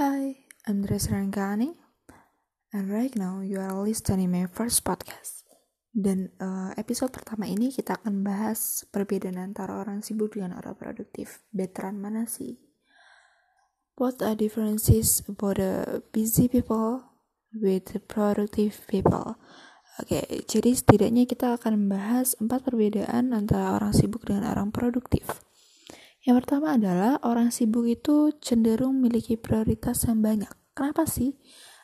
Hi, I'm Dres Rangkani, and right now you are listening my first podcast. Dan uh, episode pertama ini kita akan bahas perbedaan antara orang sibuk dengan orang produktif. Veteran mana sih? What are differences about the busy people with the productive people? Oke, okay, jadi setidaknya kita akan membahas empat perbedaan antara orang sibuk dengan orang produktif. Yang pertama adalah orang sibuk itu cenderung memiliki prioritas yang banyak. Kenapa sih?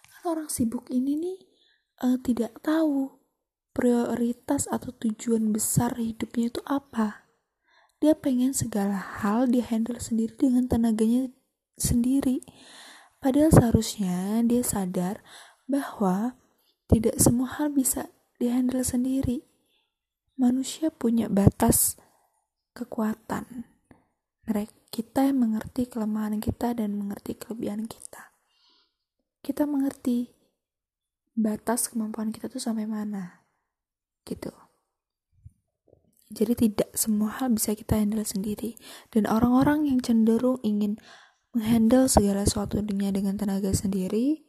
Karena orang sibuk ini nih uh, tidak tahu prioritas atau tujuan besar hidupnya itu apa. Dia pengen segala hal dia handle sendiri dengan tenaganya sendiri. Padahal seharusnya dia sadar bahwa tidak semua hal bisa dihandle sendiri. Manusia punya batas kekuatan mereka kita yang mengerti kelemahan kita dan mengerti kelebihan kita. Kita mengerti batas kemampuan kita tuh sampai mana gitu. Jadi tidak semua hal bisa kita handle sendiri. Dan orang-orang yang cenderung ingin menghandle segala sesuatu dunia dengan tenaga sendiri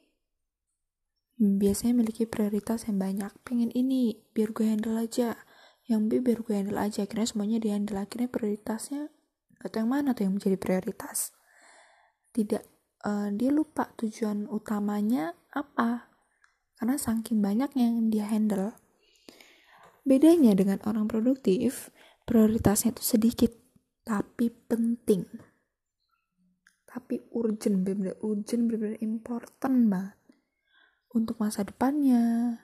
biasanya memiliki prioritas yang banyak. Pengen ini biar gue handle aja. Yang B biar gue handle aja. Akhirnya semuanya di handle akhirnya prioritasnya atau yang mana tuh yang menjadi prioritas? Tidak uh, dia lupa tujuan utamanya apa. Karena saking banyak yang dia handle. Bedanya dengan orang produktif prioritasnya itu sedikit tapi penting. Tapi urgent benar-benar urgent benar-benar important banget. Untuk masa depannya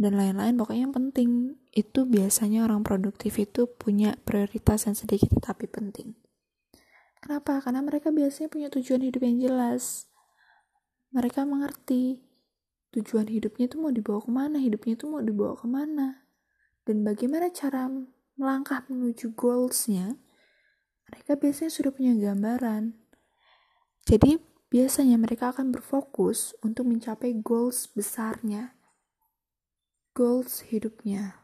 dan lain-lain pokoknya yang penting itu biasanya orang produktif itu punya prioritas yang sedikit tapi penting. Kenapa? Karena mereka biasanya punya tujuan hidup yang jelas. Mereka mengerti tujuan hidupnya itu mau dibawa ke mana hidupnya itu mau dibawa ke mana. Dan bagaimana cara melangkah menuju goalsnya mereka biasanya sudah punya gambaran. Jadi biasanya mereka akan berfokus untuk mencapai goals besarnya goals hidupnya.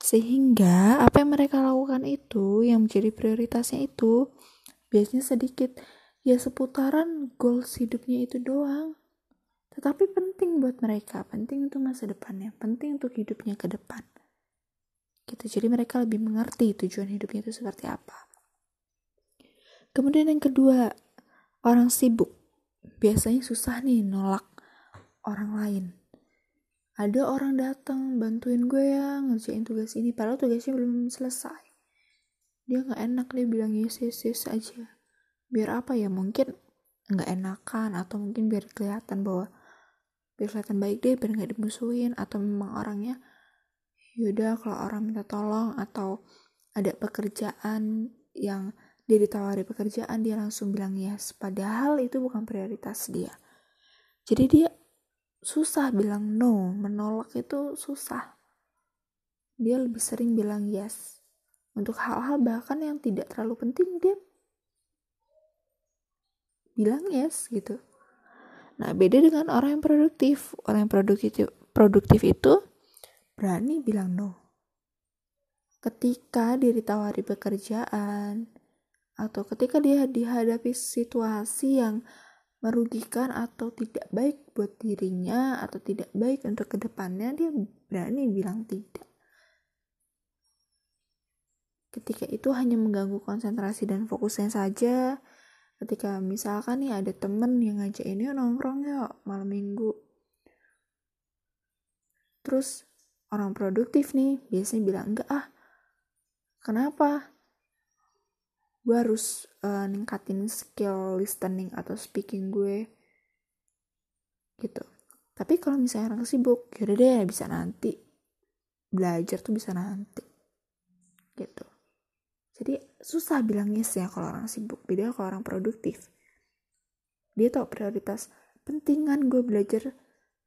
Sehingga apa yang mereka lakukan itu, yang menjadi prioritasnya itu, biasanya sedikit, ya seputaran goals hidupnya itu doang. Tetapi penting buat mereka, penting untuk masa depannya, penting untuk hidupnya ke depan. Gitu, jadi mereka lebih mengerti tujuan hidupnya itu seperti apa. Kemudian yang kedua, orang sibuk. Biasanya susah nih nolak orang lain ada orang datang bantuin gue ya ngerjain tugas ini. Padahal tugasnya belum selesai. Dia nggak enak dia bilang yes yes yes aja. Biar apa ya mungkin nggak enakan atau mungkin biar kelihatan bahwa biar kelihatan baik deh biar nggak dimusuhin. Atau memang orangnya yaudah kalau orang minta tolong atau ada pekerjaan yang dia ditawari pekerjaan dia langsung bilang yes. Padahal itu bukan prioritas dia. Jadi dia susah bilang no menolak itu susah. Dia lebih sering bilang yes. Untuk hal-hal bahkan yang tidak terlalu penting dia bilang yes gitu. Nah beda dengan orang yang produktif. Orang yang produktif produktif itu berani bilang no. Ketika dia ditawari pekerjaan atau ketika dia dihadapi situasi yang merugikan atau tidak baik buat dirinya atau tidak baik untuk ke depannya dia berani bilang tidak. Ketika itu hanya mengganggu konsentrasi dan fokusnya saja. Ketika misalkan nih ada temen yang ngajak ini nongkrong ya malam minggu. Terus orang produktif nih biasanya bilang enggak ah kenapa gue harus uh, ningkatin skill listening atau speaking gue. Gitu. Tapi kalau misalnya orang sibuk yaudah deh bisa nanti. Belajar tuh bisa nanti. Gitu. Jadi susah bilang yes ya kalau orang sibuk. Beda kalau orang produktif. Dia tahu prioritas pentingan gue belajar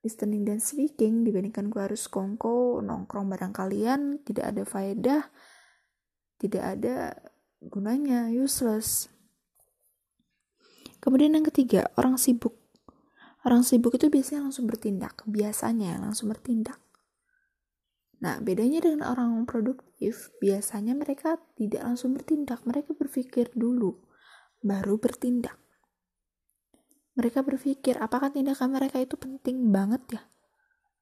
listening dan speaking dibandingkan gue harus kongko nongkrong bareng kalian tidak ada faedah tidak ada gunanya useless. Kemudian yang ketiga orang sibuk. Orang sibuk itu biasanya langsung bertindak biasanya langsung bertindak. Nah bedanya dengan orang produktif biasanya mereka tidak langsung bertindak mereka berpikir dulu baru bertindak. Mereka berpikir apakah tindakan mereka itu penting banget ya?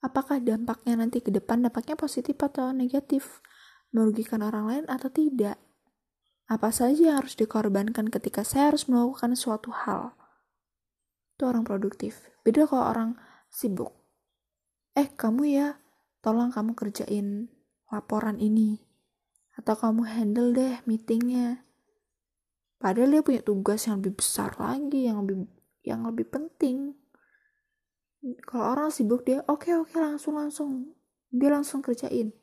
Apakah dampaknya nanti ke depan dampaknya positif atau negatif? Merugikan orang lain atau tidak apa saja yang harus dikorbankan ketika saya harus melakukan suatu hal? Itu orang produktif. Beda kalau orang sibuk. Eh kamu ya tolong kamu kerjain laporan ini. Atau kamu handle deh meetingnya. Padahal dia punya tugas yang lebih besar lagi yang lebih yang lebih penting. Kalau orang sibuk dia oke okay, oke okay, langsung langsung. Dia langsung kerjain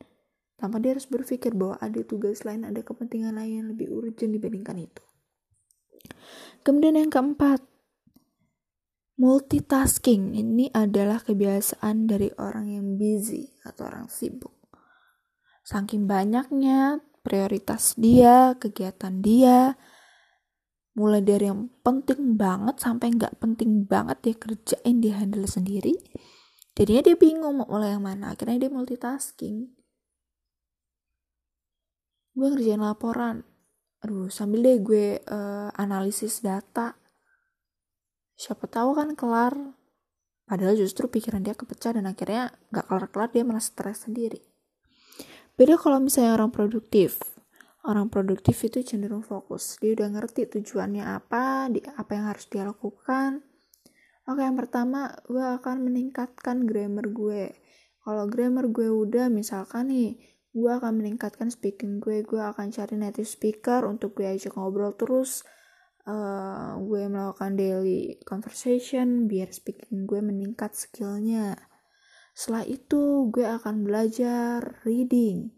tanpa dia harus berpikir bahwa ada tugas lain ada kepentingan lain yang lebih urgent dibandingkan itu. Kemudian yang keempat multitasking. Ini adalah kebiasaan dari orang yang busy atau orang sibuk. Saking banyaknya prioritas dia kegiatan dia mulai dari yang penting banget sampai nggak penting banget dia kerjain dia handle sendiri jadinya dia bingung mau mulai yang mana. Akhirnya dia multitasking gue ngerjain laporan. Aduh sambil deh gue uh, analisis data. Siapa tahu kan kelar. Padahal justru pikiran dia kepecah dan akhirnya nggak kelar-kelar dia malah stres sendiri. Beda kalau misalnya orang produktif. Orang produktif itu cenderung fokus. Dia udah ngerti tujuannya apa di apa yang harus dia lakukan. Oke yang pertama gue akan meningkatkan grammar gue. Kalau grammar gue udah misalkan nih gue akan meningkatkan speaking gue. Gue akan cari native speaker untuk gue ajak ngobrol terus uh, gue melakukan daily conversation biar speaking gue meningkat skillnya. Setelah itu gue akan belajar reading.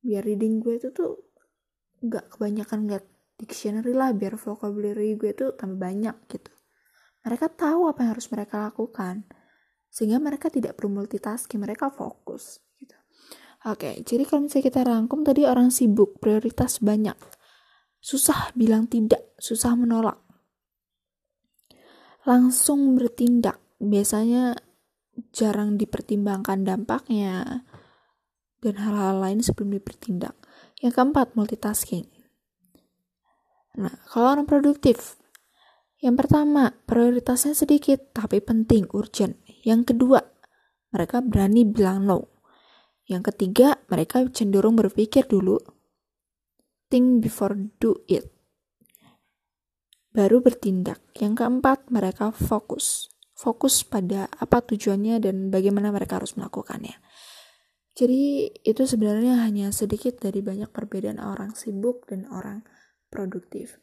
Biar reading gue itu tuh nggak kebanyakan nggak dictionary lah biar vocabulary gue tuh tambah banyak gitu. Mereka tahu apa yang harus mereka lakukan sehingga mereka tidak perlu multitasking mereka fokus oke jadi kalau misalnya kita rangkum tadi orang sibuk prioritas banyak susah bilang tidak susah menolak langsung bertindak biasanya jarang dipertimbangkan dampaknya dan hal-hal lain sebelum dipertindak yang keempat, multitasking. Nah, kalau orang produktif, yang pertama, prioritasnya sedikit tapi penting, urgent. Yang kedua, mereka berani bilang no. Yang ketiga, mereka cenderung berpikir dulu, think before do it. Baru bertindak. Yang keempat, mereka fokus. Fokus pada apa tujuannya dan bagaimana mereka harus melakukannya. Jadi itu sebenarnya hanya sedikit dari banyak perbedaan orang sibuk dan orang produktif.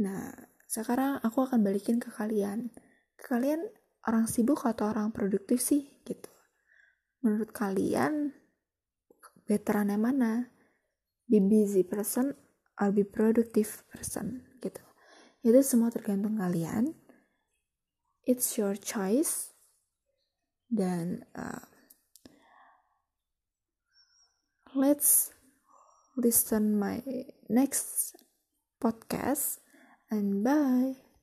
Nah, sekarang aku akan balikin ke kalian. Ke kalian orang sibuk atau orang produktif sih gitu. Menurut kalian veteran yang mana? Be busy person or be productive person gitu. Itu semua tergantung kalian. It's your choice. Dan uh, let's listen my next podcast and bye